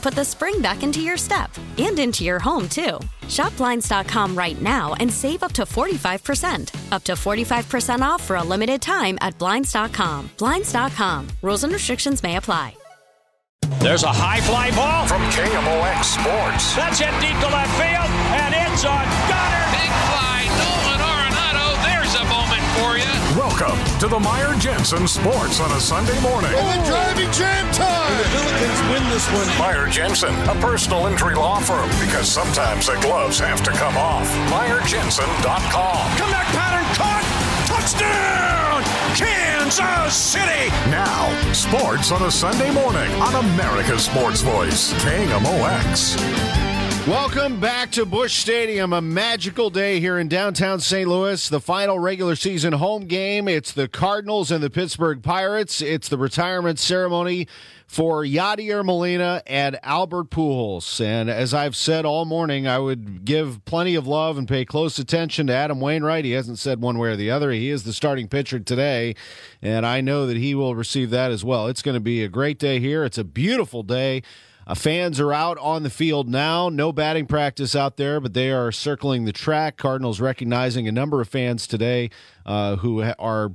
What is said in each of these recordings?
put the spring back into your step and into your home, too. Shop Blinds.com right now and save up to 45%. Up to 45% off for a limited time at Blinds.com. Blinds.com. Rules and restrictions may apply. There's a high fly ball from KMOX Sports. That's hit deep to left field, and it's a Gunner. Big fly, Welcome to the Meyer Jensen Sports on a Sunday morning. And driving jam time. And the Billikens win this one. Meyer Jensen, a personal injury law firm, because sometimes the gloves have to come off. MeyerJensen.com. Comeback pattern caught. Touchdown, Kansas City. Now, sports on a Sunday morning on America's Sports Voice, KMOX. Welcome back to Busch Stadium. A magical day here in downtown St. Louis. The final regular season home game. It's the Cardinals and the Pittsburgh Pirates. It's the retirement ceremony for Yadier Molina and Albert Pujols. And as I've said all morning, I would give plenty of love and pay close attention to Adam Wainwright. He hasn't said one way or the other. He is the starting pitcher today, and I know that he will receive that as well. It's going to be a great day here. It's a beautiful day. Uh, fans are out on the field now. No batting practice out there, but they are circling the track. Cardinals recognizing a number of fans today uh, who ha- are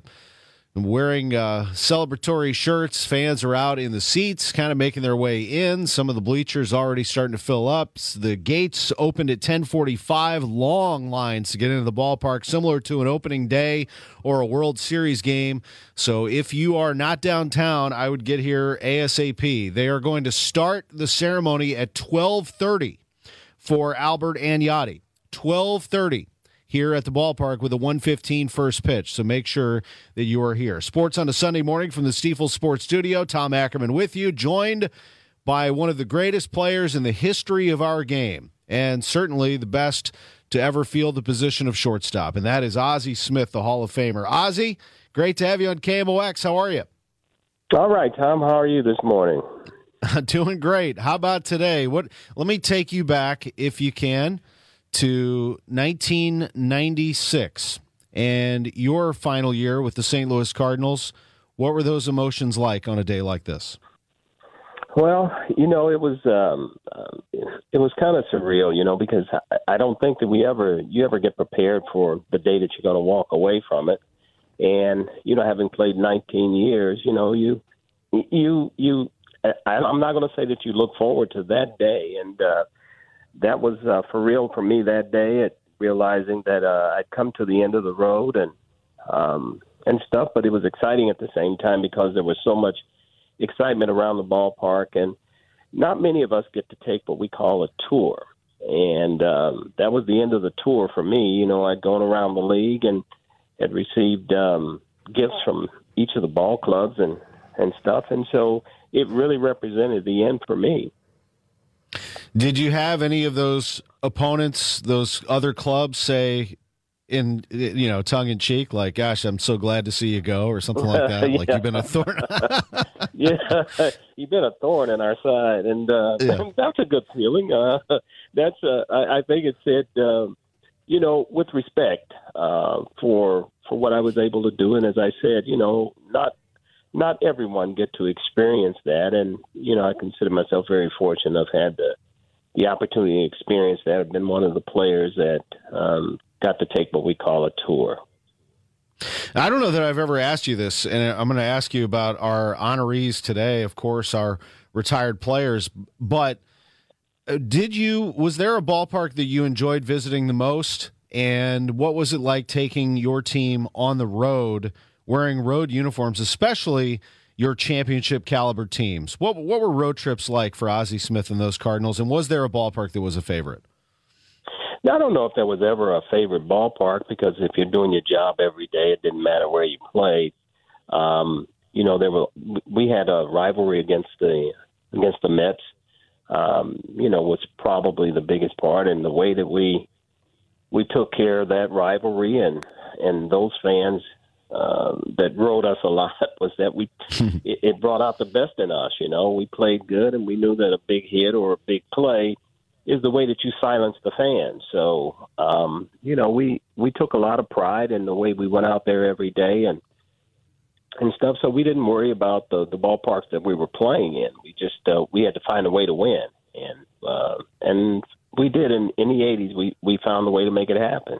wearing uh, celebratory shirts. Fans are out in the seats, kind of making their way in. Some of the bleachers already starting to fill up. The gates opened at 10:45. Long lines to get into the ballpark, similar to an opening day or a World Series game. So if you are not downtown, I would get here ASAP. They are going to start the ceremony at 12:30 for Albert and Yadi. 12:30 here at the ballpark with a 115 first pitch. So make sure that you are here. Sports on a Sunday morning from the Stifel Sports Studio. Tom Ackerman with you, joined by one of the greatest players in the history of our game, and certainly the best to ever field the position of shortstop, and that is Ozzie Smith, the Hall of Famer. Ozzie, great to have you on KMOX. How are you? All right, Tom. How are you this morning? Doing great. How about today? What? Let me take you back, if you can, to 1996 and your final year with the St. Louis Cardinals. What were those emotions like on a day like this? Well, you know, it was um, uh, it was kind of surreal, you know, because I, don't think that we ever you ever get prepared for the day that you're going to walk away from it. And you know, having played 19 years, you know, you you you I, I'm not going to say that you look forward to that day, and uh, that was uh, for real for me that day. At realizing that uh, I'd come to the end of the road and um, and stuff, but it was exciting at the same time because there was so much excitement around the ballpark, and not many of us get to take what we call a tour. And um, that was the end of the tour for me. You know, I'd gone around the league and had received um, gifts from each of the ball clubs and and stuff, and so it really represented the end for me. Did you have any of those opponents, those other clubs, say in you know tongue in cheek, like "Gosh, I'm so glad to see you go" or something like that? yeah. Like you've been a thorn. yeah, you've been a thorn in our side, and uh, yeah. that's a good feeling. Uh, that's uh, I, I think it said um, you know, with respect uh, for for what I was able to do, and as I said, you know, not not everyone get to experience that, and you know, I consider myself very fortunate. I've had the the opportunity to experience that. I've been one of the players that um, got to take what we call a tour. I don't know that I've ever asked you this, and I'm going to ask you about our honorees today. Of course, our retired players, but uh, did you? Was there a ballpark that you enjoyed visiting the most? And what was it like taking your team on the road, wearing road uniforms, especially? Your championship caliber teams. What what were road trips like for Ozzie Smith and those Cardinals? And was there a ballpark that was a favorite? Now, I don't know if there was ever a favorite ballpark because if you're doing your job every day, it didn't matter where you played. Um, you know, there were we had a rivalry against the against the Mets. Um, you know, was probably the biggest part, and the way that we we took care of that rivalry and and those fans uh, that rode us a lot was that we it, it brought out the best in us. You know, we played good, and we knew that a big hit or a big play is the way that you silence the fans. So, um, you know, we we took a lot of pride in the way we went out there every day and and stuff. So we didn't worry about the the ballparks that we were playing in. We just uh, we had to find a way to win, and uh, and we did. In in the '80s, we we found a way to make it happen.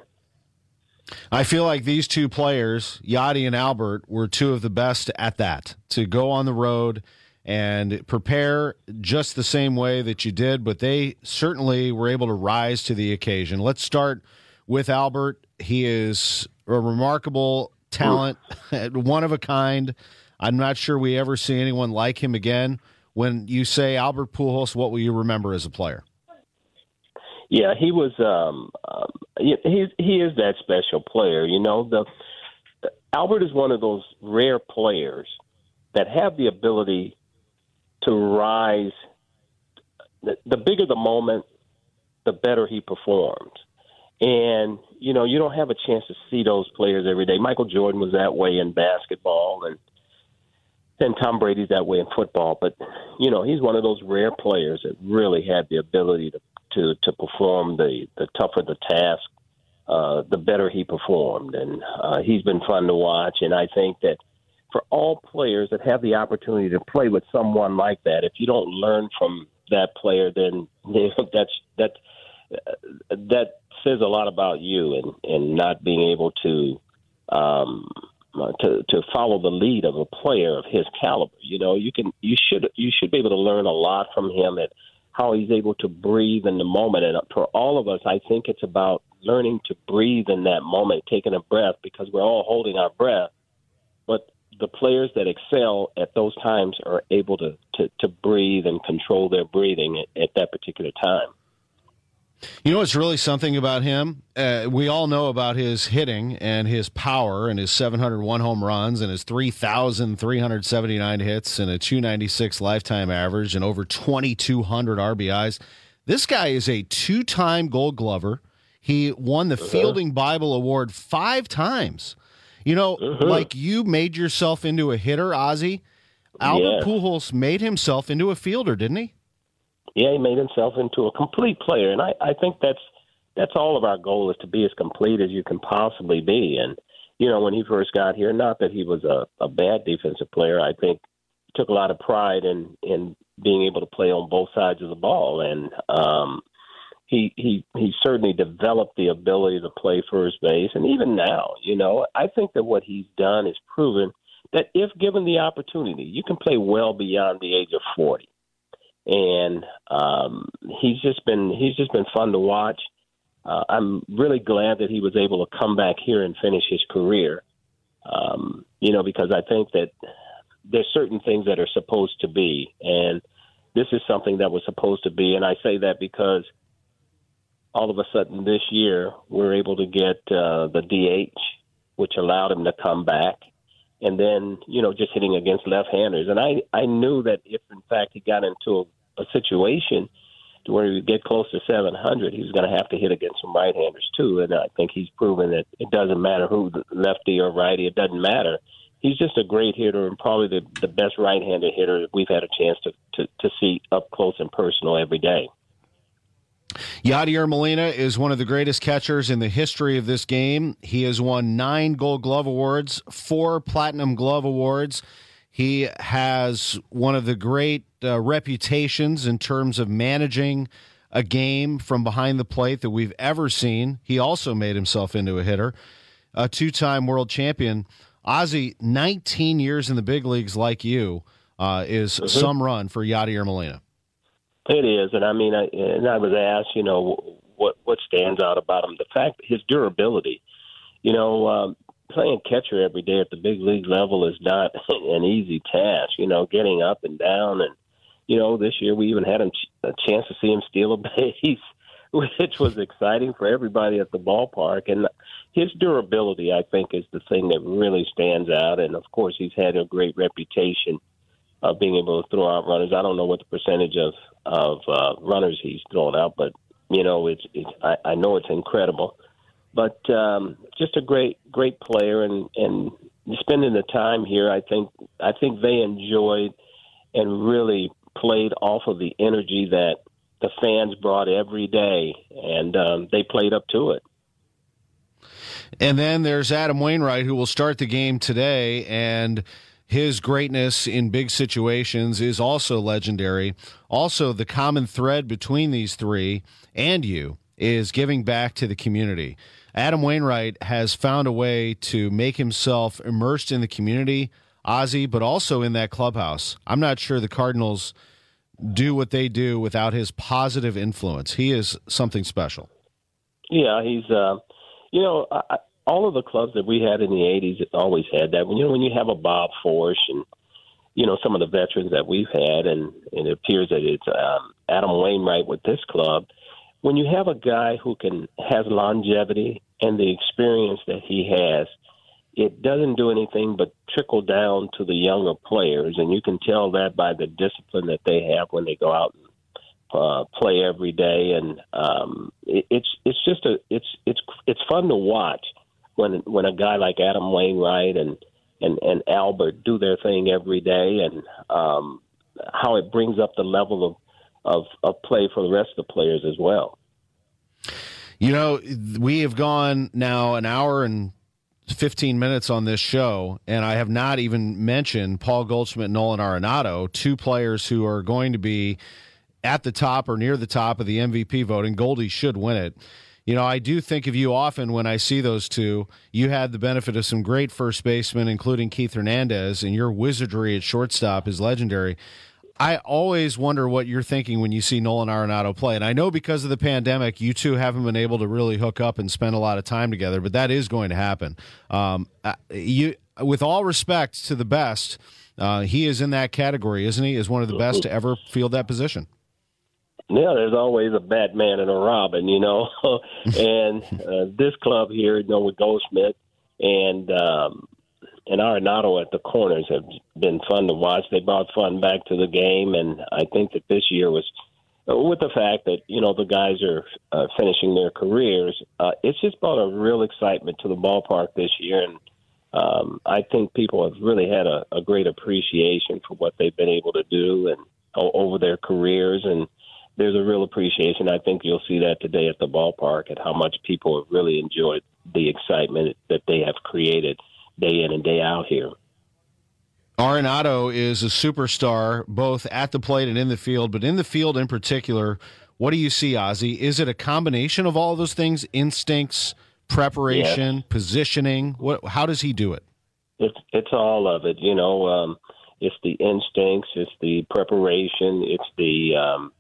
I feel like these two players, Yadi and Albert, were two of the best at that to go on the road and prepare just the same way that you did, but they certainly were able to rise to the occasion. Let's start with Albert. He is a remarkable talent, one of a kind. I'm not sure we ever see anyone like him again. When you say Albert Pujols, what will you remember as a player? Yeah, he was. Um, um, he he is that special player. You know, the, the Albert is one of those rare players that have the ability to rise. The, the bigger the moment, the better he performs. And, you know, you don't have a chance to see those players every day. Michael Jordan was that way in basketball, and and Tom Brady's that way in football. But, you know, he's one of those rare players that really had the ability to, to, to perform the, the tougher the task, uh, the better he performed. And uh, he's been fun to watch. And I think that – for all players that have the opportunity to play with someone like that. If you don't learn from that player, then that's that uh, that says a lot about you and and not being able to um, Uh, to to follow the lead of a player of his caliber. You know, you can you should you should be able to learn a lot from him and how he's able to breathe in the moment. And for all of us, I think it's about learning to breathe in that moment, taking a breath because we're all holding our breath. But the players that excel at those times are able to, to, to breathe and control their breathing at, at that particular time. You know what's really something about him? Uh, we all know about his hitting and his power and his 701 home runs and his 3,379 hits and a 296 lifetime average and over 2,200 RBIs. This guy is a two time gold glover. He won the uh-huh. Fielding Bible Award five times. You know, mm-hmm. like you made yourself into a hitter, Ozzie. Albert yes. Pujols made himself into a fielder, didn't he? Yeah, he made himself into a complete player, and I, I think that's that's all of our goal is to be as complete as you can possibly be. And you know, when he first got here, not that he was a, a bad defensive player, I think he took a lot of pride in in being able to play on both sides of the ball, and um, he he he certainly developed the ability to play first base, and even now, you know, I think that what he's done is proven that if given the opportunity, you can play well beyond the age of forty. And um, he's just been he's just been fun to watch. Uh, I'm really glad that he was able to come back here and finish his career. Um, you know, because I think that there's certain things that are supposed to be, and this is something that was supposed to be. And I say that because all of a sudden this year we're able to get uh, the DH, which allowed him to come back, and then you know just hitting against left-handers. And I I knew that if in fact he got into a, situation to where he would get close to 700, he was going to have to hit against some right-handers too. And I think he's proven that it doesn't matter who lefty or righty, it doesn't matter. He's just a great hitter and probably the, the best right-handed hitter we've had a chance to, to, to see up close and personal every day. Yadier Molina is one of the greatest catchers in the history of this game. He has won nine Gold Glove awards, four Platinum Glove awards. He has one of the great uh, reputations in terms of managing a game from behind the plate that we've ever seen. He also made himself into a hitter, a two time world champion. Ozzie, 19 years in the big leagues like you, uh, is mm-hmm. some run for Yadier Molina. It is, and I mean, I, and I was asked, you know, what what stands out about him? The fact his durability. You know, um, playing catcher every day at the big league level is not an easy task. You know, getting up and down, and you know, this year we even had a chance to see him steal a base, which was exciting for everybody at the ballpark. And his durability, I think, is the thing that really stands out. And of course, he's had a great reputation of being able to throw out runners. I don't know what the percentage of of uh, runners he's thrown out, but you know, it's, it's I, I know it's incredible. But um, just a great great player, and and spending the time here, I think I think they enjoyed and really played off of the energy that the fans brought every day, and um, they played up to it. And then there's Adam Wainwright, who will start the game today, and his greatness in big situations is also legendary. Also, the common thread between these three and you is giving back to the community. Adam Wainwright has found a way to make himself immersed in the community, Ozzie, but also in that clubhouse. I'm not sure the Cardinals do what they do without his positive influence. He is something special. Yeah, he's, uh, you know, I, all of the clubs that we had in the '80s always had that. When you know, when you have a Bob Forsch and you know some of the veterans that we've had, and, and it appears that it's um, Adam Wainwright with this club. When you have a guy who can has longevity and the experience that he has, it doesn't do anything but trickle down to the younger players, and you can tell that by the discipline that they have when they go out and uh, play every day, and um, it, it's it's just a it's it's it's fun to watch when when a guy like Adam Wainwright and and and Albert do their thing every day, and um, how it brings up the level of, of of play for the rest of the players as well. You know, we have gone now an hour and 15 minutes on this show, and I have not even mentioned Paul Goldschmidt and Nolan Arenado, two players who are going to be at the top or near the top of the MVP vote, and Goldie should win it you know, I do think of you often when I see those two. You had the benefit of some great first basemen, including Keith Hernandez, and your wizardry at shortstop is legendary. I always wonder what you're thinking when you see Nolan Arenado play. And I know because of the pandemic, you two haven't been able to really hook up and spend a lot of time together, but that is going to happen. Um, you, with all respect to the best, uh, he is in that category, isn't he? Is one of the best to ever field that position. Yeah, there's always a Batman and a Robin, you know. and uh, this club here, you know, with Goldschmidt and um, and Arenado at the corners have been fun to watch. They brought fun back to the game, and I think that this year was with the fact that you know the guys are uh, finishing their careers. Uh, it's just brought a real excitement to the ballpark this year, and um, I think people have really had a, a great appreciation for what they've been able to do and over their careers and there's a real appreciation. I think you'll see that today at the ballpark at how much people have really enjoyed the excitement that they have created day in and day out here. Arenado is a superstar both at the plate and in the field, but in the field in particular, what do you see, Ozzie? Is it a combination of all those things? Instincts, preparation, positioning? What how does he do it? It's it's all of it, you know. Um, it's the instincts, it's the preparation, it's the um,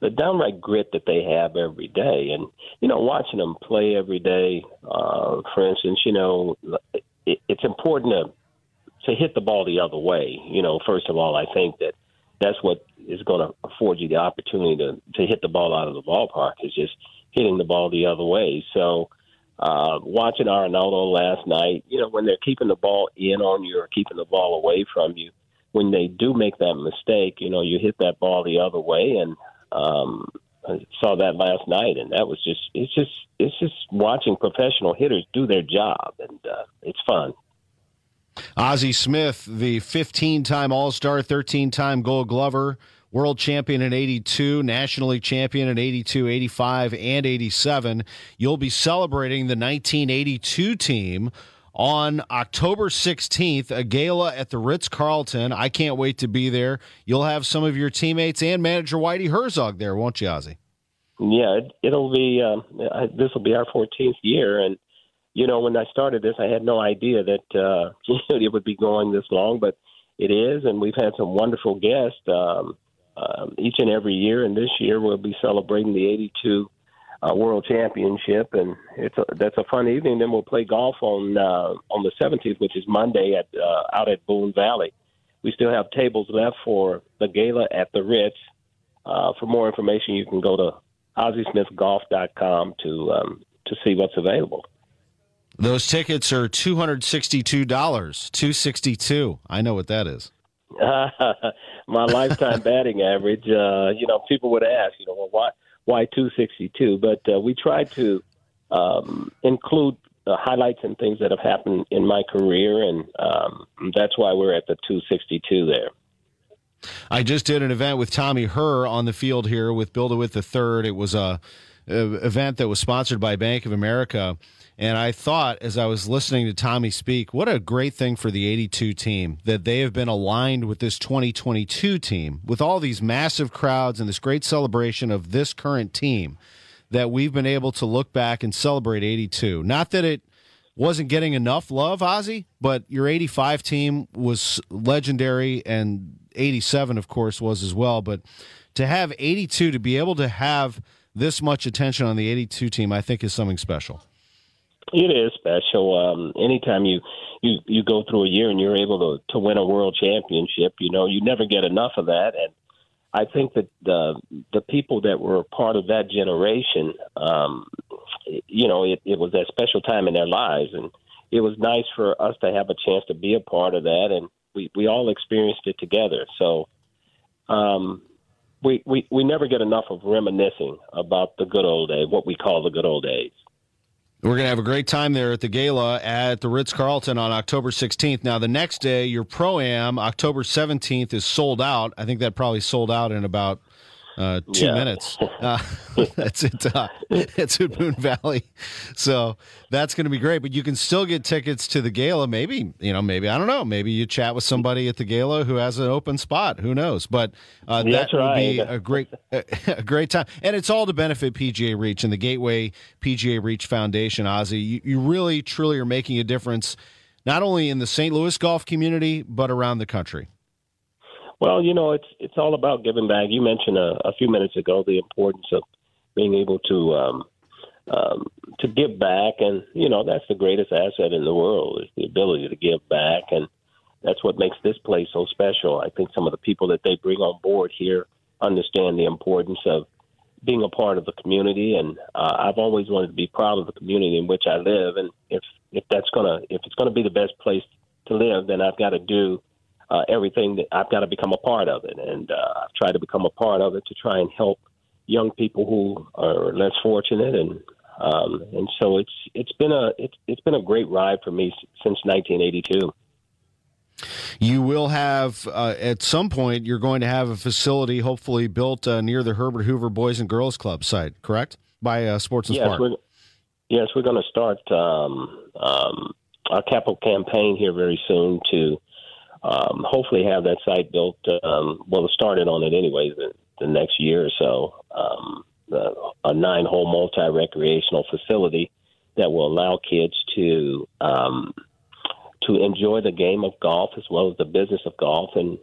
the downright grit that they have every day. And, you know, watching them play every day, uh, for instance, you know, it, it's important to to hit the ball the other way. You know, first of all, I think that that's what is going to afford you the opportunity to to hit the ball out of the ballpark is just hitting the ball the other way. So, uh, watching Arenado last night, you know, when they're keeping the ball in on you or keeping the ball away from you, when they do make that mistake, you know, you hit that ball the other way, and um, I saw that last night, and that was just it's just it's just watching professional hitters do their job, and uh, it's fun. Ozzie Smith, the 15 time All Star, 13 time Gold Glover, world champion in 82, National League champion in 82, 85, and 87. You'll be celebrating the 1982 team on October 16th, a gala at the Ritz Carlton. I can't wait to be there. You'll have some of your teammates and manager Whitey Herzog there, won't you, Ozzie? Yeah, it, will be. Um, this will be our 14th year, and you know, when I started this, I had no idea that uh, it would be going this long, but it is, and we've had some wonderful guests um, um, each and every year. And this year, we'll be celebrating the 82 uh, World Championship, and it's a, that's a fun evening. Then we'll play golf on uh, on the 17th, which is Monday at uh, out at Boone Valley. We still have tables left for the gala at the Ritz. Uh, for more information, you can go to OzzieSmithGolf.com to um, to see what's available. Those tickets are two hundred sixty-two dollars. Two sixty-two. I know what that is. Uh, my lifetime batting average. Uh, you know, people would ask, you know, well, what Y262, but uh, we try to um, include the highlights and things that have happened in my career, and um, that's why we're at the 262 there. I just did an event with Tommy Herr on the field here with Bill DeWitt III. It was a, a event that was sponsored by Bank of America and I thought as I was listening to Tommy speak, what a great thing for the 82 team that they have been aligned with this 2022 team with all these massive crowds and this great celebration of this current team that we've been able to look back and celebrate 82. Not that it wasn't getting enough love, Ozzie, but your 85 team was legendary and 87 of course was as well, but to have 82 to be able to have this much attention on the 82 team I think is something special. It is special. Um, anytime you, you you go through a year and you're able to to win a world championship, you know you never get enough of that. And I think that the the people that were part of that generation, um, you know, it, it was that special time in their lives, and it was nice for us to have a chance to be a part of that, and we we all experienced it together. So. Um, we, we, we never get enough of reminiscing about the good old days, what we call the good old days. We're going to have a great time there at the gala at the Ritz Carlton on October 16th. Now, the next day, your pro am, October 17th, is sold out. I think that probably sold out in about uh, two yeah. minutes. Uh, that's it. Uh, it's at Boone Valley, so that's going to be great. But you can still get tickets to the gala. Maybe you know, maybe I don't know. Maybe you chat with somebody at the gala who has an open spot. Who knows? But uh, that would right. be a great, a great time. And it's all to benefit PGA Reach and the Gateway PGA Reach Foundation. Ozzie, you, you really, truly are making a difference, not only in the St. Louis golf community but around the country. Well, you know, it's it's all about giving back. You mentioned a, a few minutes ago the importance of being able to um, um, to give back, and you know that's the greatest asset in the world is the ability to give back, and that's what makes this place so special. I think some of the people that they bring on board here understand the importance of being a part of the community, and uh, I've always wanted to be proud of the community in which I live, and if if that's gonna if it's gonna be the best place to live, then I've got to do uh, everything that I've got to become a part of it, and uh, I've tried to become a part of it to try and help young people who are less fortunate, and um, and so it's it's been a it's it's been a great ride for me since 1982. You will have uh, at some point. You're going to have a facility, hopefully built uh, near the Herbert Hoover Boys and Girls Club site, correct? By uh, Sports and yes, Spark. We're, yes, we're going to start um, um, our capital campaign here very soon to um, hopefully have that site built. Um, well, started on it anyways the, the next year or so. Um, the, a nine-hole multi-recreational facility that will allow kids to um, to enjoy the game of golf as well as the business of golf and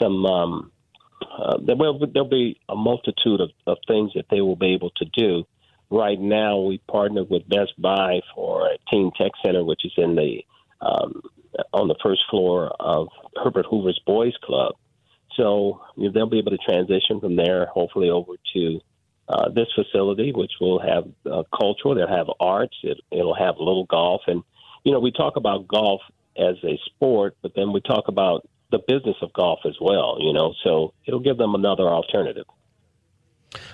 some. Um, uh, there will there'll be a multitude of, of things that they will be able to do. Right now, we partnered with Best Buy for a Teen Tech Center, which is in the um, on the first floor of Herbert Hoover's Boys Club. So they'll be able to transition from there, hopefully, over to uh, this facility, which will have uh, cultural, they'll have arts, it, it'll have a little golf. And, you know, we talk about golf as a sport, but then we talk about the business of golf as well, you know, so it'll give them another alternative.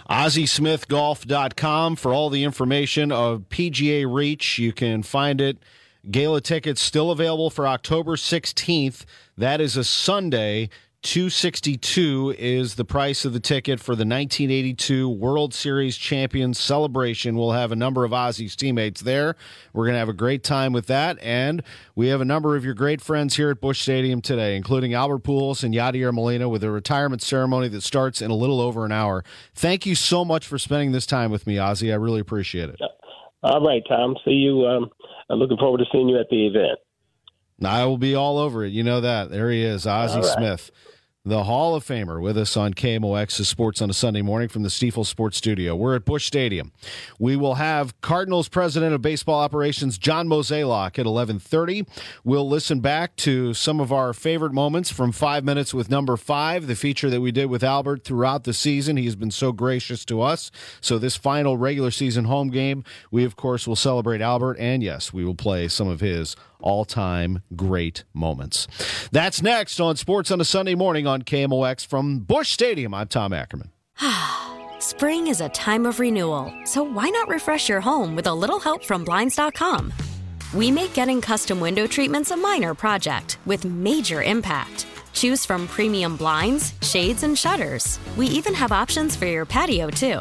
OzzieSmithGolf.com for all the information of PGA Reach. You can find it Gala tickets still available for October 16th. That is a Sunday. 262 is the price of the ticket for the 1982 World Series Champions celebration. We'll have a number of Ozzie's teammates there. We're going to have a great time with that. And we have a number of your great friends here at Busch Stadium today, including Albert Pujols and Yadier Molina with a retirement ceremony that starts in a little over an hour. Thank you so much for spending this time with me, Ozzie. I really appreciate it. All right, Tom. See you. Um, I'm looking forward to seeing you at the event. I will be all over it. You know that. There he is, Ozzie right. Smith the Hall of Famer, with us on KMOX's Sports on a Sunday morning from the Stifel Sports Studio. We're at Busch Stadium. We will have Cardinals President of Baseball Operations John Mozeliak at 11:30. We'll listen back to some of our favorite moments from Five Minutes with Number Five, the feature that we did with Albert throughout the season. He's been so gracious to us. So this final regular season home game, we of course will celebrate Albert, and yes, we will play some of his all time great moments. That's next on Sports on a Sunday morning on KMOX from Busch Stadium. I'm Tom Ackerman. Spring is a time of renewal, so why not refresh your home with a little help from Blinds.com? We make getting custom window treatments a minor project with major impact. Choose from premium blinds, shades, and shutters. We even have options for your patio, too.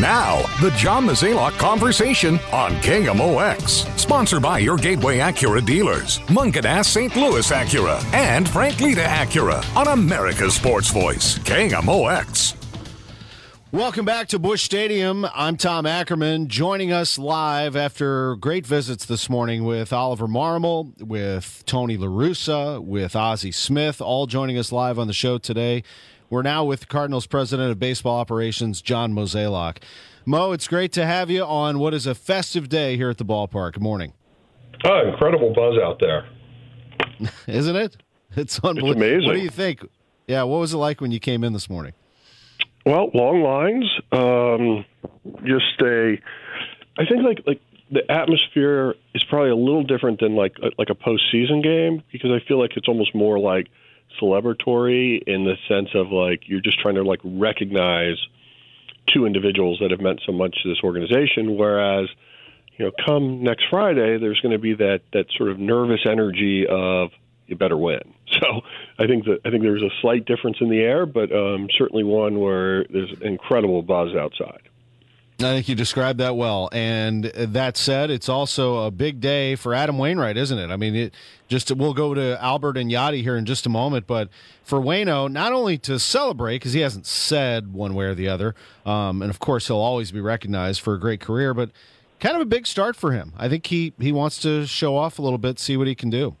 Now, the John Mozeliak Conversation on KMOX. Sponsored by your Gateway Acura dealers, Mungenast St. Louis Acura, and Frank Leta Acura on America's Sports Voice, KMOX. Welcome back to Busch Stadium. I'm Tom Ackerman. Joining us live after great visits this morning with Oliver Marmol, with Tony LaRussa, with Ozzie Smith, all joining us live on the show today. We're now with the Cardinals President of Baseball Operations, John Mozeliak. Mo, it's great to have you on what is a festive day here at the ballpark. Good morning. Oh, incredible buzz out there. Isn't it? It's unbelievable. It's amazing. What do you think? Yeah, what was it like when you came in this morning? Well, long lines. Um, just a, I think like like the atmosphere is probably a little different than like like a postseason game because I feel like it's almost more like celebratory in the sense of like you're just trying to like recognize two individuals that have meant so much to this organization. Whereas you know come next friday there's going to be that that sort of nervous energy of you better win. So i think that i think there's a slight difference in the air but um, certainly one where there's incredible buzz outside I think you described that well. And that said, it's also a big day for Adam Wainwright, isn't it? I mean, it just we'll go to Albert and Yadi here in just a moment, but for Wayno, not only to celebrate because he hasn't said one way or the other, um, and of course he'll always be recognized for a great career, but kind of a big start for him. I think he he wants to show off a little bit, see what he can do.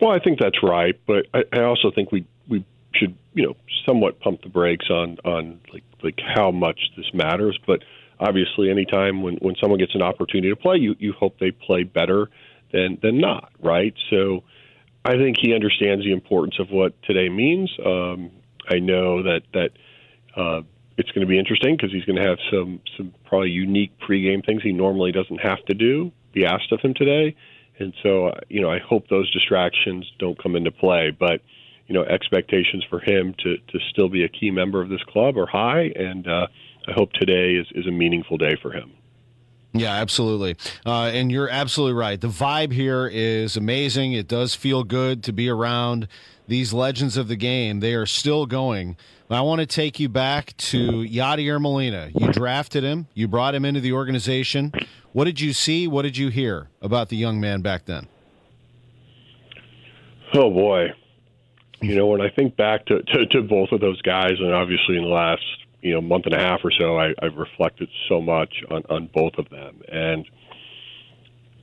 Well, I think that's right, but I, I also think we we should you know somewhat pump the brakes on on like like how much this matters. But obviously, anytime when when someone gets an opportunity to play, you you hope they play better than than not, right? So. I think he understands the importance of what today means. Um, I know that that uh, it's going to be interesting because he's going to have some some probably unique pregame things he normally doesn't have to do. Be asked of him today, and so you know I hope those distractions don't come into play. But you know expectations for him to to still be a key member of this club are high, and uh, I hope today is is a meaningful day for him. Yeah, absolutely. Uh, and you're absolutely right. The vibe here is amazing. It does feel good to be around these legends of the game. They are still going. I want to take you back to Yadier Molina. You drafted him, you brought him into the organization. What did you see? What did you hear about the young man back then? Oh, boy. You know, when I think back to, to, to both of those guys, and obviously in the last you know month and a half or so, I, I've reflected so much on, on both of them, and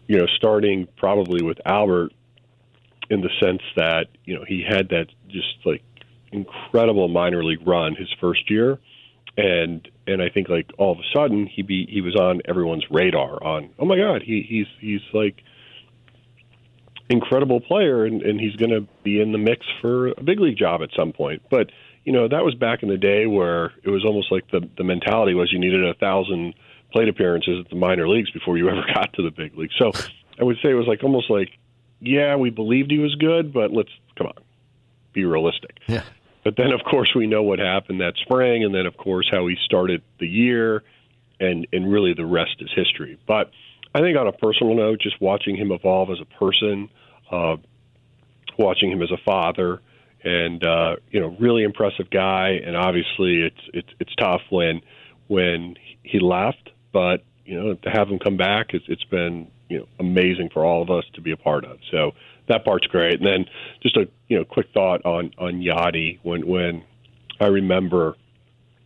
you know, starting probably with Albert, in the sense that you know he had that just like incredible minor league run his first year, and and I think like all of a sudden he be he was on everyone's radar on oh my god he he's he's like incredible player and, and he's going to be in the mix for a big league job at some point, but you know that was back in the day where it was almost like the the mentality was you needed a thousand plate appearances at the minor leagues before you ever got to the big league. So I would say it was like almost like yeah we believed he was good, but let's come on be realistic. Yeah. But then of course we know what happened that spring, and then of course how he started the year, and and really the rest is history. But I think on a personal note, just watching him evolve as a person, uh, watching him as a father and uh, you know, really impressive guy. And obviously, it's it's it's tough when when he left, but you know, to have him come back, it's it's been you know amazing for all of us to be a part of. So that part's great. And then just a you know quick thought on on Yadi when when I remember,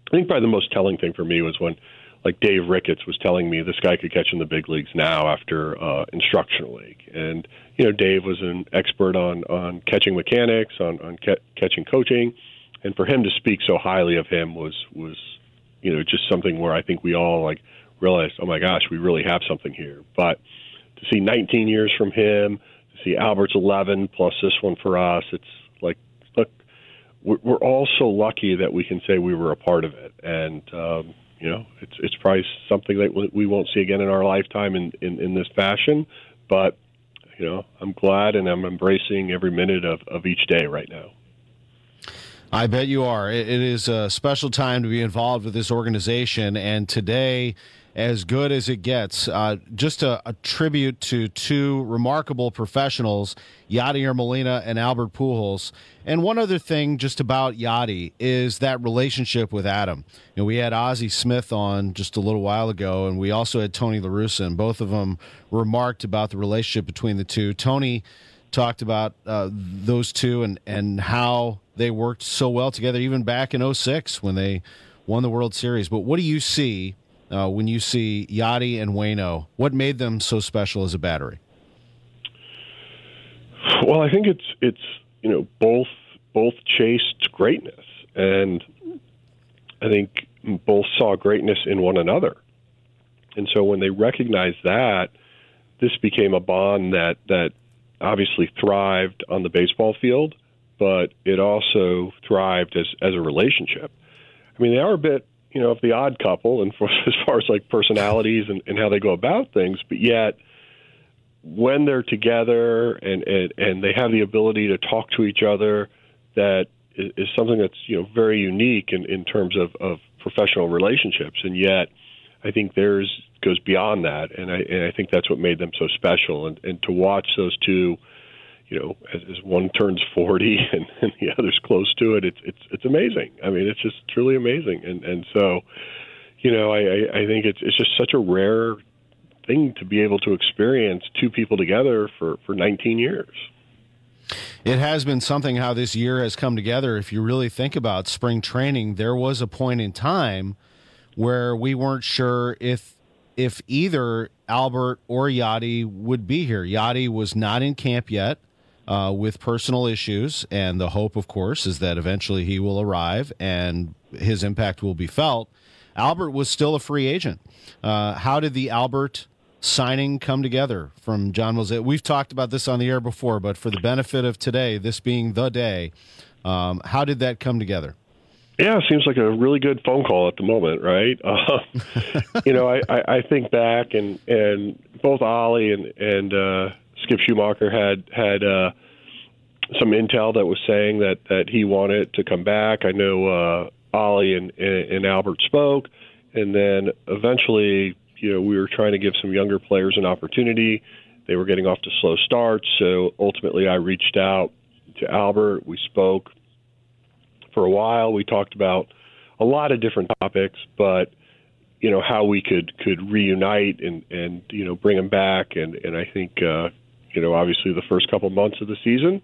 I think probably the most telling thing for me was when like Dave Ricketts was telling me this guy could catch in the big leagues now after uh, instructional league, and you know Dave was an expert on on catching mechanics, on on ca- catching coaching, and for him to speak so highly of him was was you know just something where I think we all like realized, oh my gosh, we really have something here. But to see 19 years from him, to see Albert's 11 plus this one for us, it's like look, we're, we're all so lucky that we can say we were a part of it, and um, you know, it's it's probably something that we won't see again in our lifetime in, in, in this fashion. But you know, I'm glad and I'm embracing every minute of, of each day right now. I bet you are. it is a special time to be involved with this organization, and today as good as it gets. Uh, just a, a, tribute to two remarkable professionals, Yadier Molina and Albert Pujols. And one other thing just about Yadi is that relationship with Adam. You know, we had Ozzie Smith on just a little while ago, and we also had Tony La Russa, and both of them remarked about the relationship between the two. Tony talked about uh, those two and, and how they worked so well together, even back in 06 when they won the World Series. But what do you see uh, when you see Yadi and Wayno? What made them so special as a battery? Well, I think it's it's you know both both chased greatness, and I think both saw greatness in one another, and so when they recognized that, this became a bond that that obviously thrived on the baseball field, but it also thrived as as a relationship. I mean, they are a bit you know, of the odd couple, and for, as far as like personalities and, and how they go about things, but yet when they're together and, and and they have the ability to talk to each other, that is, is something that's you know very unique in, in terms of, of professional relationships, and yet I think theirs goes beyond that, and I and I think that's what made them so special, and and to watch those two you know, as, as one turns 40 and, and the other's close to it, it's it's it's amazing. I mean, it's just truly amazing. And and so, you know, I I think it's it's just such a rare thing to be able to experience two people together for for 19 years. It has been something how this year has come together. If you really think about spring training, there was a point in time where we weren't sure if if either Albert or Yadi would be here. Yadi was not in camp yet uh, with personal issues. And the hope, of course, is that eventually he will arrive and his impact will be felt. Albert was still a free agent. Uh, how did the Albert signing come together from John Mozeliak? We've talked about this on the air before, but for the benefit of today, this being the day, um, how did that come together? Yeah, seems like a really good phone call at the moment, right? Uh, you know, I, I, I think back and and both Ollie and and uh, Skip Schumaker had had uh, some intel that was saying that that he wanted to come back. I know uh, Ollie and, and Albert spoke, and then eventually, you know, we were trying to give some younger players an opportunity. They were getting off to slow starts, so ultimately, I reached out to Albert. We spoke for a while. We talked about a lot of different topics, but you know how we could could reunite and and you know bring him back and and I think uh, you know obviously the first couple months of the season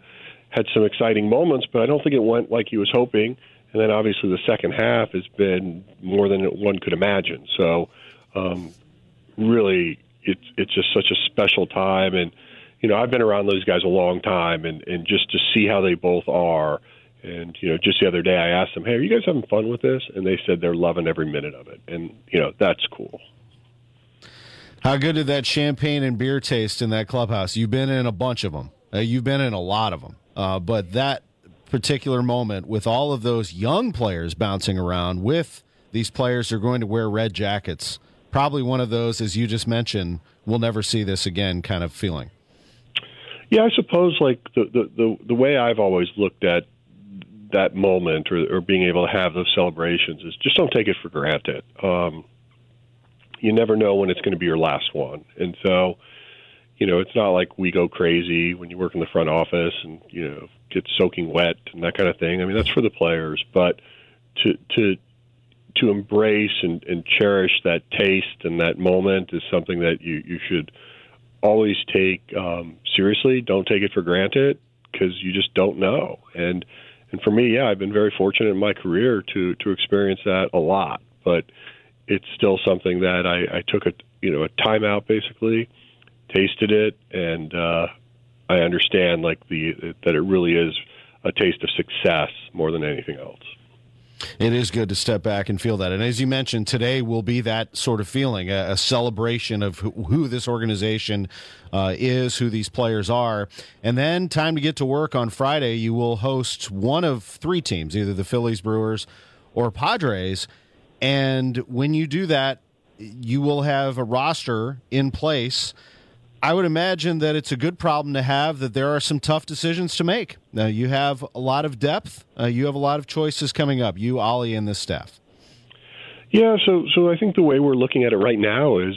had some exciting moments, but I don't think it went like he was hoping. And then obviously the second half has been more than one could imagine. So um, really, it's it's just such a special time, and you know I've been around those guys a long time, and and just to see how they both are. And you know, just the other day, I asked them, "Hey, are you guys having fun with this?" And they said they're loving every minute of it, and you know, that's cool. How good did that champagne and beer taste in that clubhouse? You've been in a bunch of them. Uh, you've been in a lot of them, uh, but that particular moment with all of those young players bouncing around with these players who are going to wear red jackets. Probably one of those, as you just mentioned, we'll never see this again kind of feeling. Yeah, I suppose like the the the, the way I've always looked at that moment or, or being able to have those celebrations is just don't take it for granted. Um, you never know when it's going to be your last one, and so you know it's not like we go crazy when you work in the front office and you know get soaking wet and that kind of thing. I mean, that's for the players, but to to to embrace and, and cherish that taste and that moment is something that you you should always take um, seriously. Don't take it for granted because you just don't know. And and for me, yeah, I've been very fortunate in my career to to experience that a lot. But it's still something that I, I took a you know a timeout basically, tasted it, and uh, I understand like the that it really is a taste of success more than anything else. It is good to step back and feel that. And as you mentioned, today will be that sort of feeling a, a celebration of who, who this organization uh, is, who these players are. And then time to get to work on Friday. You will host one of three teams, either the Phillies, Brewers, or Padres. And when you do that, you will have a roster in place I would imagine that it's a good problem to have. That there are some tough decisions to make. Now you have a lot of depth. Uh, you have a lot of choices coming up. You, Ollie, and this staff. Yeah, so so I think the way we're looking at it right now is,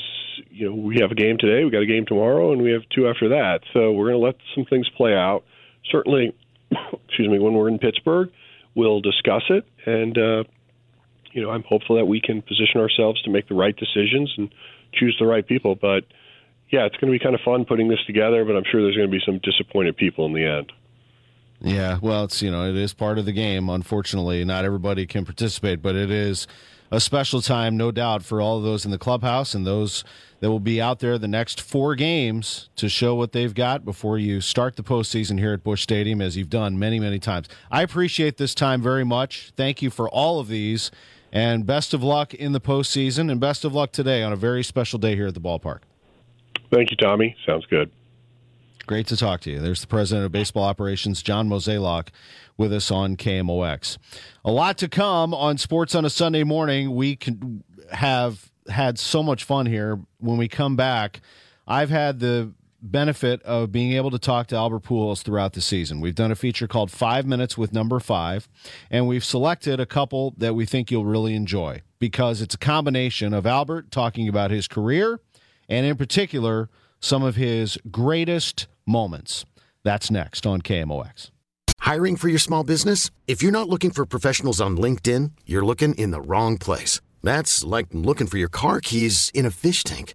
you know, we have a game today, we got a game tomorrow, and we have two after that. So we're going to let some things play out. Certainly, excuse me, when we're in Pittsburgh, we'll discuss it, and uh, you know, I'm hopeful that we can position ourselves to make the right decisions and choose the right people, but yeah, it's going to be kind of fun putting this together, but I'm sure there's going to be some disappointed people in the end. Yeah, well, it's you know it is part of the game. Unfortunately, not everybody can participate, but it is a special time, no doubt, for all of those in the clubhouse and those that will be out there the next four games to show what they've got before you start the postseason here at Busch Stadium, as you've done many, many times. I appreciate this time very much. Thank you for all of these, and best of luck in the postseason, and best of luck today on a very special day here at the ballpark. Thank you, Tommy. Sounds good. Great to talk to you. There's the president of baseball operations, John Mozeliak, with us on KMOX. A lot to come on Sports on a Sunday morning. We can have had so much fun here. When we come back, I've had the benefit of being able to talk to Albert Pujols throughout the season. We've done a feature called Five Minutes with Number Five, and we've selected a couple that we think you'll really enjoy because it's a combination of Albert talking about his career and in particular, some of his greatest moments. That's next on KMOX. Hiring for your small business? If you're not looking for professionals on LinkedIn, you're looking in the wrong place. That's like looking for your car keys in a fish tank.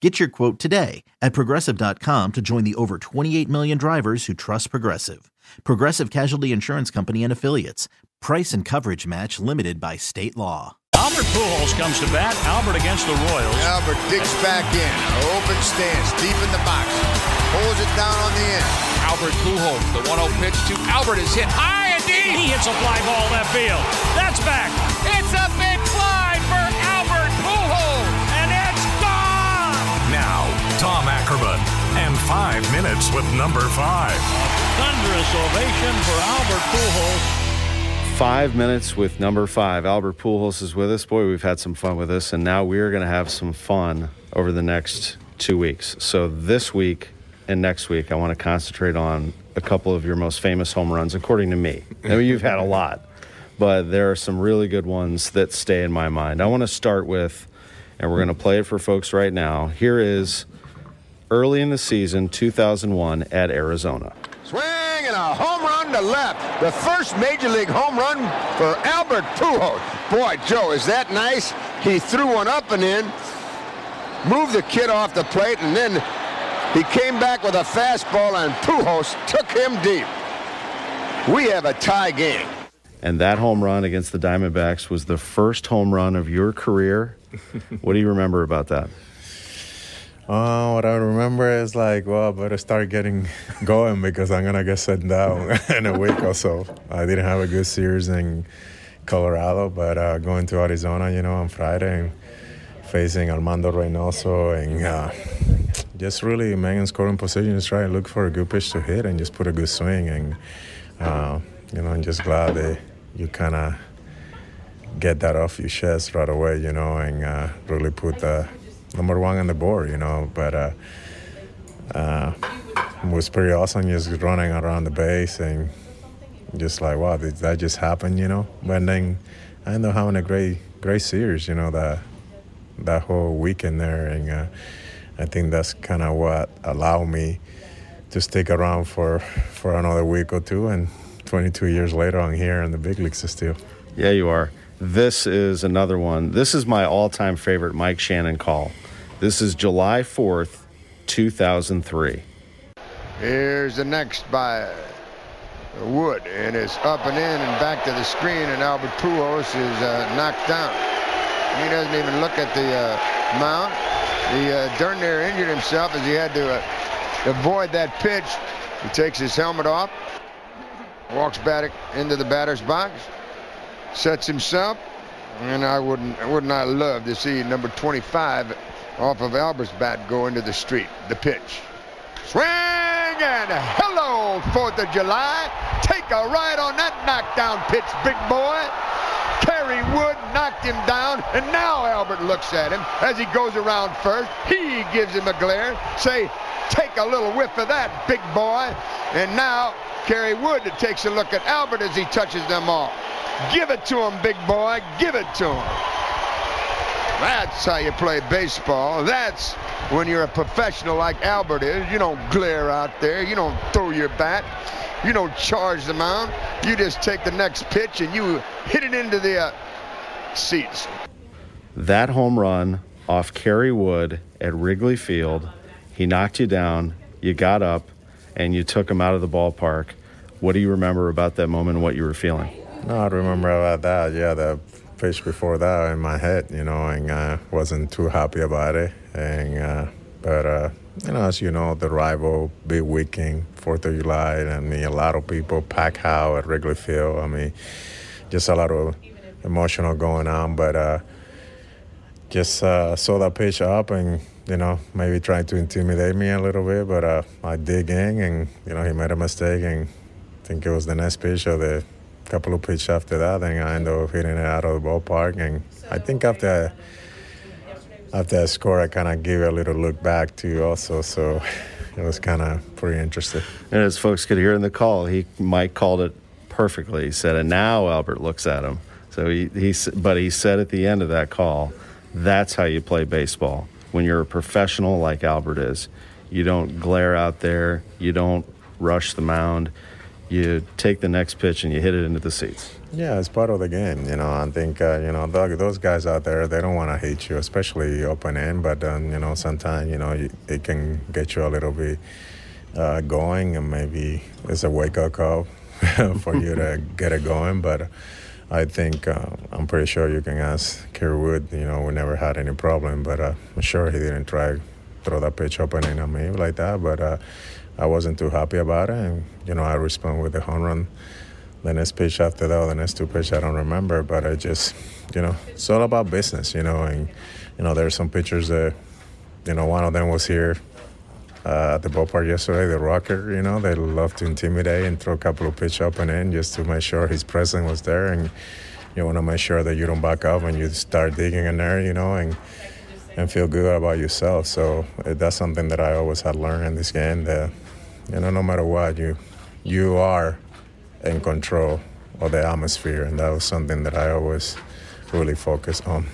Get your quote today at progressive.com to join the over 28 million drivers who trust Progressive. Progressive Casualty Insurance Company and Affiliates. Price and coverage match limited by state law. Albert Pujols comes to bat. Albert against the Royals. Albert digs back in. Open stance, deep in the box. Pulls it down on the end. Albert Pujols, the 1-0 pitch to Albert is hit high and deep. He hits a fly ball left field. That's back. It's a Ackerman and five minutes with number five. A Thunderous ovation for Albert Pujols. Five minutes with number five. Albert Pujols is with us. Boy, we've had some fun with this, and now we're going to have some fun over the next two weeks. So this week and next week, I want to concentrate on a couple of your most famous home runs, according to me. I mean, you've had a lot, but there are some really good ones that stay in my mind. I want to start with, and we're going to play it for folks right now. Here is early in the season, 2001 at Arizona. Swing and a home run to left. The first major league home run for Albert Pujols. Boy, Joe, is that nice? He threw one up and in, moved the kid off the plate, and then he came back with a fastball, and Pujols took him deep. We have a tie game. And that home run against the Diamondbacks was the first home run of your career. what do you remember about that? Uh, what I remember is like, well, I better start getting going because I'm gonna get set down in a week or so. I didn't have a good series in Colorado, but uh, going to Arizona, you know, on Friday and facing Armando Reynoso and uh, just really man in scoring position, just try to look for a good pitch to hit and just put a good swing. And uh, you know, I'm just glad that you kind of get that off your chest right away, you know, and uh, really put the number one on the board, you know. But uh, uh, was pretty awesome just running around the base and just like, wow, did that just happen, you know? But then I ended up having a great, great series, you know, that that whole weekend there, and uh, I think that's kind of what allowed me to stick around for for another week or two. And 22 years later, I'm here in the big leagues still. Yeah, you are. This is another one. This is my all time favorite Mike Shannon call. This is July 4th, 2003. Here's the next by Wood, and it's up and in and back to the screen, and Albert Pujols is uh, knocked down. He doesn't even look at the uh, mound. He uh, darn near injured himself as he had to uh, avoid that pitch. He takes his helmet off, walks back into the batter's box, sets himself, and I wouldn't, would not I love to see number 25 off of Albert's bat go into the street. The pitch. Swing and hello, 4th of July. Take a ride on that knockdown pitch, big boy. Kerry Wood knocked him down, and now Albert looks at him as he goes around first. He gives him a glare. Say, take a little whiff of that, big boy. And now Kerry Wood takes a look at Albert as he touches them all. Give it to him, big boy. Give it to him. That's how you play baseball. That's when you're a professional like Albert is. You don't glare out there. You don't throw your bat. You don't charge the mound. You just take the next pitch and you hit it into the uh, seats. That home run off Kerry Wood at Wrigley Field, he knocked you down, you got up, and you took him out of the ballpark. What do you remember about that moment and what you were feeling? No, I remember about that. Yeah, the pitch before that in my head, you know, and I wasn't too happy about it. And uh, but uh, you know, as you know, the rival big weekend, Fourth of July. I mean, a lot of people pack house at Wrigley Field. I mean, just a lot of emotional going on. But uh, just uh, saw that pitch up and you know maybe trying to intimidate me a little bit, but uh, I dig in and you know he made a mistake and I think it was the next pitch or the couple of pitches after that, and I ended up hitting it out of the ballpark. And I think after after I score, I kind of gave a little look back too, also. So it was kind of pretty interesting. And as folks could hear in the call, he Mike called it perfectly. He said, and now Albert looks at him. So he, he but he said at the end of that call, that's how you play baseball. When you're a professional like Albert is, you don't glare out there, you don't rush the mound, you take the next pitch and you hit it into the seats. Yeah, it's part of the game. You know, I think uh, you know those guys out there. They don't want to hate you, especially open end. But um, you know, sometimes you know it can get you a little bit uh, going, and maybe it's a wake up call for you to get it going. But I think uh, I'm pretty sure you can ask Kerry Wood. You know, we never had any problem, but uh, I'm sure he didn't try throw that pitch opening on me like that. But uh, I wasn't too happy about it, and you know, I respond with a home run the next pitch after that, the next two pitches, I don't remember. But I just, you know, it's all about business, you know. And you know, there's some pitchers that, you know, one of them was here uh, at the ballpark yesterday, the rocker. You know, they love to intimidate and throw a couple of pitch up and in just to make sure his presence was there, and you want to make sure that you don't back up and you start digging in there, you know, and and feel good about yourself. So uh, that's something that I always had learned in this game that you know, no matter what, you you are in control of the atmosphere, and that was something that I always really focused on.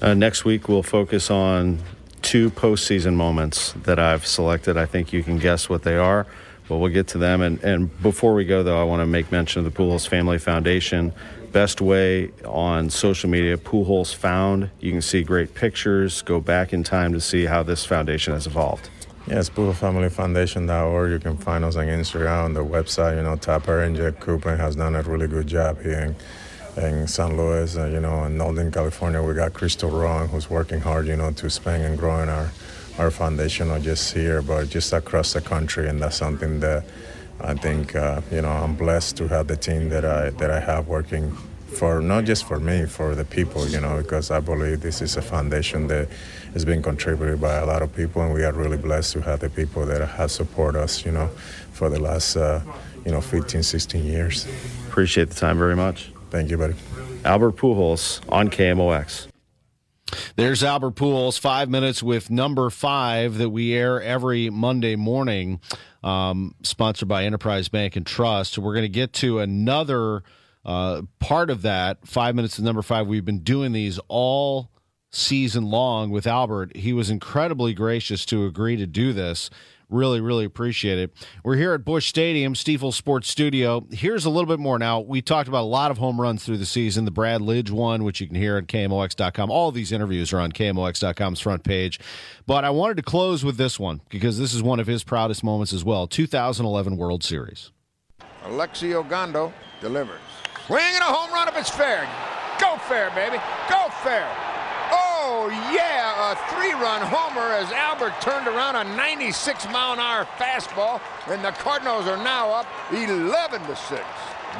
Uh, next week, we'll focus on two postseason moments that I've selected. I think you can guess what they are, but we'll get to them. And, and before we go, though, I want to make mention of the Pujols Family Foundation. Best way on social media, Pujols Found. You can see great pictures, go back in time to see how this foundation has evolved. Yes, PujolsFamilyFoundation.org. You can find us on Instagram, on the website. You know, Tapper and Jack Cooper has done a really good job here in, in St. Louis. Uh, you know, in Northern California, we got Crystal Ron, who's working hard, you know, to expand and growing our, our foundation, not just here, but just across the country. And that's something that I think, uh, you know, I'm blessed to have the team that I, that I have working for not just for me, for the people, you know, because I believe this is a foundation that has been contributed by a lot of people, and we are really blessed to have the people that have supported us, you know, for the last, uh, you know, 15, 16 years. Appreciate the time very much. Thank you, buddy. Albert Pujols on KMOX. There's Albert Pujols, five minutes with number five that we air every Monday morning, um, sponsored by Enterprise Bank and Trust. We're going to get to another uh, part of that, five minutes to number five. We've been doing these all season long with Albert. He was incredibly gracious to agree to do this. Really, really appreciate it. We're here at Busch Stadium, Stifel Sports Studio. Here's a little bit more now. We talked about a lot of home runs through the season. The Brad Lidge one, which you can hear at KMOX.com. All these interviews are on KMOX.com's front page. But I wanted to close with this one because this is one of his proudest moments as well 2011 World Series. Alexi Ogando delivers. Swinging a home run if it's fair. Go fair, baby. Go fair. Oh, yeah, a three-run homer as Albert turned around a 96 mile an hour fastball, and the Cardinals are now up 11 to 6.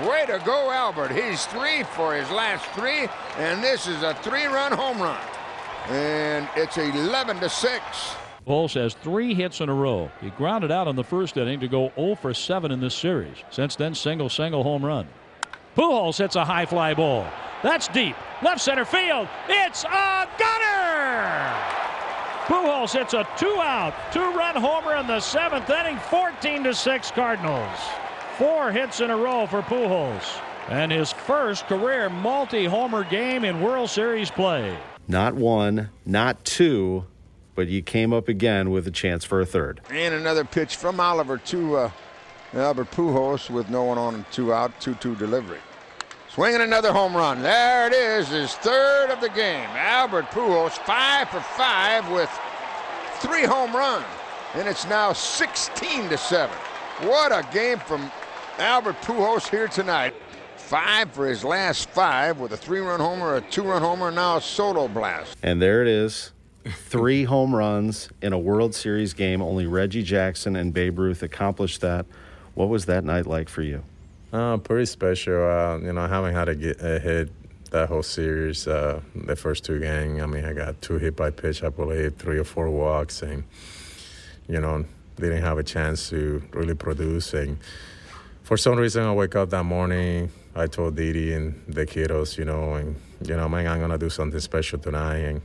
Way to go, Albert. He's three for his last three, and this is a three-run home run. And it's 11 to 6. Pujols has three hits in a row. He grounded out in the first inning to go 0 for 7 in this series. Since then, single, single home run. Pujols hits a high fly ball. That's deep. Left center field. It's a gunner! Pujols hits a two out, two run homer in the seventh inning, 14 to 6 Cardinals. Four hits in a row for Pujols. And his first career multi homer game in World Series play. Not one, not two, but you came up again with a chance for a third. And another pitch from Oliver to uh, Albert Pujols with no one on and two out, 2 2 delivery. Swinging another home run. There it is, his third of the game. Albert Pujols, five for five with three home runs. And it's now 16 to 7. What a game from Albert Pujols here tonight. Five for his last five with a three run homer, a two run homer, now a solo blast. And there it is. Three home runs in a World Series game. Only Reggie Jackson and Babe Ruth accomplished that. What was that night like for you? Uh, pretty special. Uh, you know, I haven't had a, get, a hit that whole series, uh, the first two games. I mean, I got two hit by pitch, I believe, three or four walks, and you know, didn't have a chance to really produce. And for some reason, I wake up that morning. I told Didi and the kiddos, you know, and you know, man, I'm gonna do something special tonight. And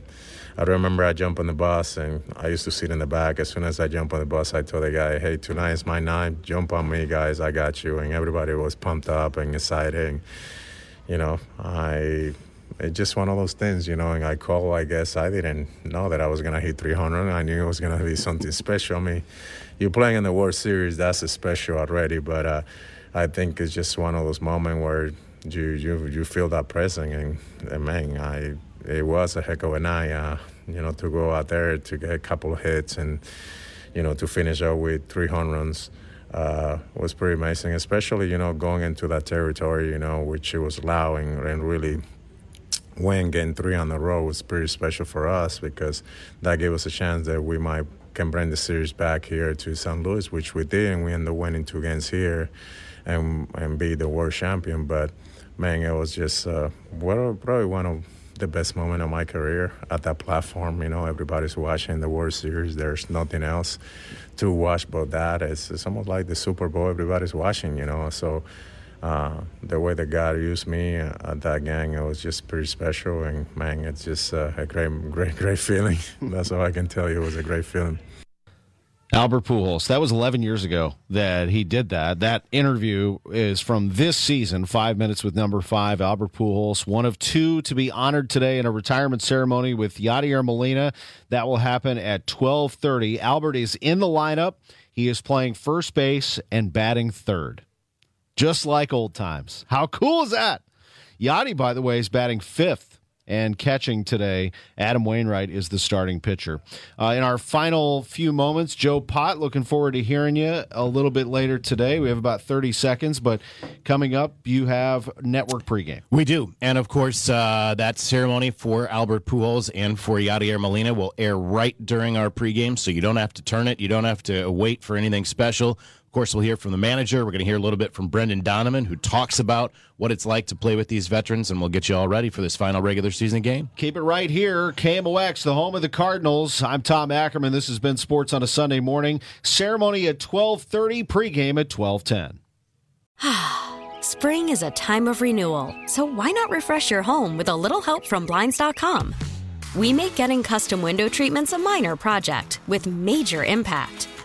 I remember I jumped on the bus, and I used to sit in the back. As soon as I jump on the bus, I told the guy, "Hey, tonight is my night. Jump on me, guys. I got you." And everybody was pumped up and excited. And, you know, I it's just one of those things, you know. And I call, I guess I didn't know that I was gonna hit 300. I knew it was gonna be something special. I mean, you're playing in the World Series, that's a special already. But uh, I think it's just one of those moments where you you you feel that presence, and, and man, I it was a heck of a night. Uh, you know, to go out there to get a couple of hits and you know to finish out with 300 runs. Uh, was pretty amazing, especially you know going into that territory, you know, which it was allowing and really win getting three on the road was pretty special for us because that gave us a chance that we might can bring the series back here to St. Louis, which we did, and we ended up winning two games here, and and be the world champion. But man, it was just uh, probably one of the best moment of my career at that platform. You know, everybody's watching the World Series. There's nothing else to watch but that. It's, it's almost like the Super Bowl. Everybody's watching. You know, so uh, the way that God used me at that gang, it was just pretty special. And man, it's just uh, a great, great, great feeling. That's all I can tell you. It was a great feeling. Albert Pujols. That was 11 years ago that he did that. That interview is from this season, Five Minutes with Number Five. Albert Pujols, one of two to be honored today in a retirement ceremony with Yadier Molina. That will happen at 12:30. Albert is in the lineup. He is playing first base and batting third, just like old times. How cool is that? Yadi, by the way, is batting fifth and catching today. Adam Wainwright is the starting pitcher. Uh, in our final few moments, Joe Pott, looking forward to hearing you a little bit later today. We have about 30 seconds, but coming up, you have network pregame. We do. And of course, uh, that ceremony for Albert Pujols and for Yadier Molina will air right during our pregame, so you don't have to turn it. You don't have to wait for anything special. Of course, we'll hear from the manager. We're going to hear a little bit from Brendan Donovan, who talks about what it's like to play with these veterans, and we'll get you all ready for this final regular season game. Keep it right here, KMOX, the home of the Cardinals. I'm Tom Ackerman. This has been Sports on a Sunday morning. Ceremony at 12:30, pregame at 12:10. Spring is a time of renewal, so why not refresh your home with a little help from blinds.com? We make getting custom window treatments a minor project with major impact.